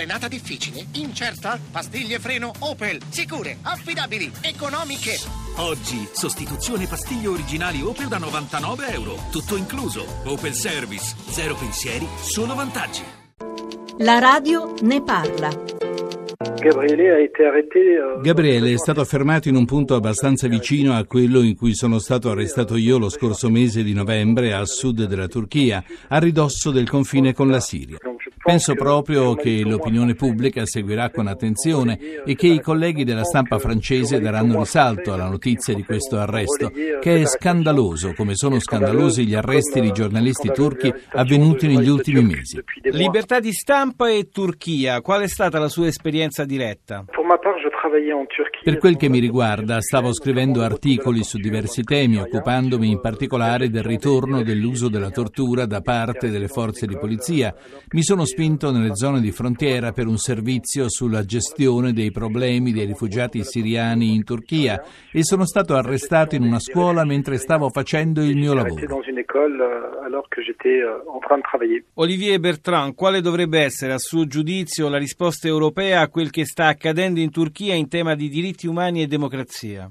Frenata difficile? Incerta? Pastiglie freno Opel. Sicure, affidabili, economiche. Oggi, sostituzione pastiglie originali Opel da 99 euro. Tutto incluso. Opel Service. Zero pensieri, solo vantaggi. La radio ne parla. Gabriele è stato fermato in un punto abbastanza vicino a quello in cui sono stato arrestato io lo scorso mese di novembre a sud della Turchia, a ridosso del confine con la Siria. Penso proprio che l'opinione pubblica seguirà con attenzione e che i colleghi della stampa francese daranno risalto alla notizia di questo arresto, che è scandaloso, come sono scandalosi gli arresti di giornalisti turchi avvenuti negli ultimi mesi. Libertà di stampa e Turchia, qual è stata la sua esperienza diretta? Per quel che mi riguarda, stavo scrivendo articoli su diversi temi, occupandomi in particolare del ritorno dell'uso della tortura da parte delle forze di polizia. Mi sono spinto nelle zone di frontiera per un servizio sulla gestione dei problemi dei rifugiati siriani in Turchia e sono stato arrestato in una scuola mentre stavo facendo il mio lavoro. Olivier Bertrand, quale dovrebbe essere a suo giudizio la risposta europea a quel che sta accadendo in Turchia in tema di diritti umani e democrazia?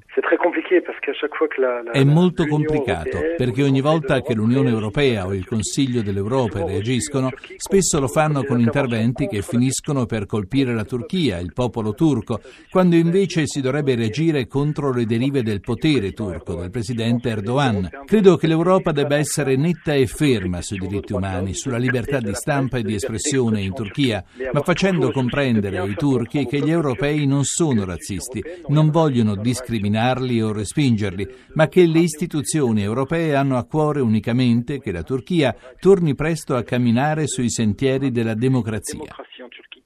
È molto complicato perché ogni volta che l'Unione Europea o il Consiglio dell'Europa reagiscono, spesso lo fanno con interventi che finiscono per colpire la Turchia, il popolo turco, quando invece si dovrebbe reagire contro le derive del potere turco, del presidente Erdogan. Credo che l'Europa debba essere netta e ferma sui diritti umani, sulla libertà di stampa e di espressione in Turchia, ma facendo comprendere ai turchi che gli europei non sono razzisti, non vogliono discriminarli o respingerli, ma che le istituzioni europee hanno a cuore unicamente che la Turchia torni presto a camminare sui sentieri della democrazia.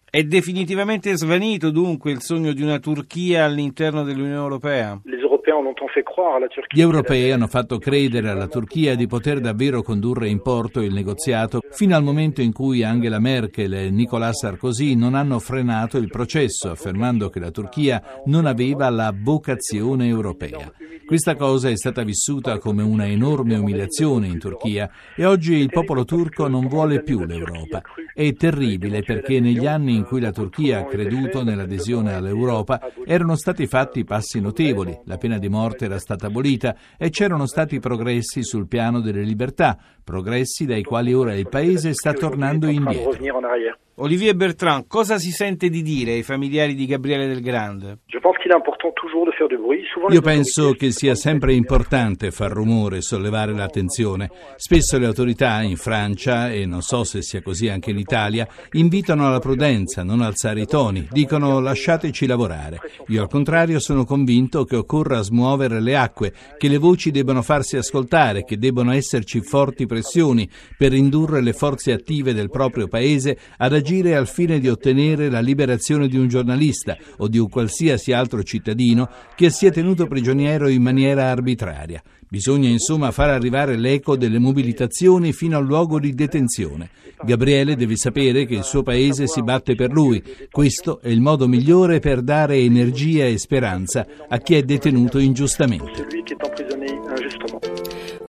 È definitivamente svanito dunque il sogno di una Turchia all'interno dell'Unione Europea? Gli europei hanno fatto credere alla Turchia di poter davvero condurre in porto il negoziato fino al momento in cui Angela Merkel e Nicolas Sarkozy non hanno frenato il processo, affermando che la Turchia non aveva la vocazione europea. Questa cosa è stata vissuta come una enorme umiliazione in Turchia e oggi il popolo turco non vuole più l'Europa. È terribile perché negli anni in cui la Turchia ha creduto nell'adesione all'Europa erano stati fatti passi notevoli, la pena di morte era stata abolita e c'erano stati progressi sul piano delle libertà, progressi dai quali ora il Paese sta tornando indietro. Olivier Bertrand, cosa si sente di dire ai familiari di Gabriele Del Grande? Io penso che sia sempre importante far rumore e sollevare l'attenzione. Spesso le autorità in Francia, e non so se sia così anche in Italia, invitano alla prudenza, non alzare i toni, dicono lasciateci lavorare. Io al contrario sono convinto che occorra smuovere le acque, che le voci debbano farsi ascoltare, che debbano esserci forti pressioni per indurre le forze attive del proprio paese ad agire al fine di ottenere la liberazione di un giornalista o di un qualsiasi altro cittadino che sia tenuto prigioniero in maniera arbitraria. Bisogna insomma far arrivare l'eco delle mobilitazioni fino al luogo di detenzione. Gabriele deve sapere che il suo paese si batte per lui. Questo è il modo migliore per dare energia e speranza a chi è detenuto ingiustamente.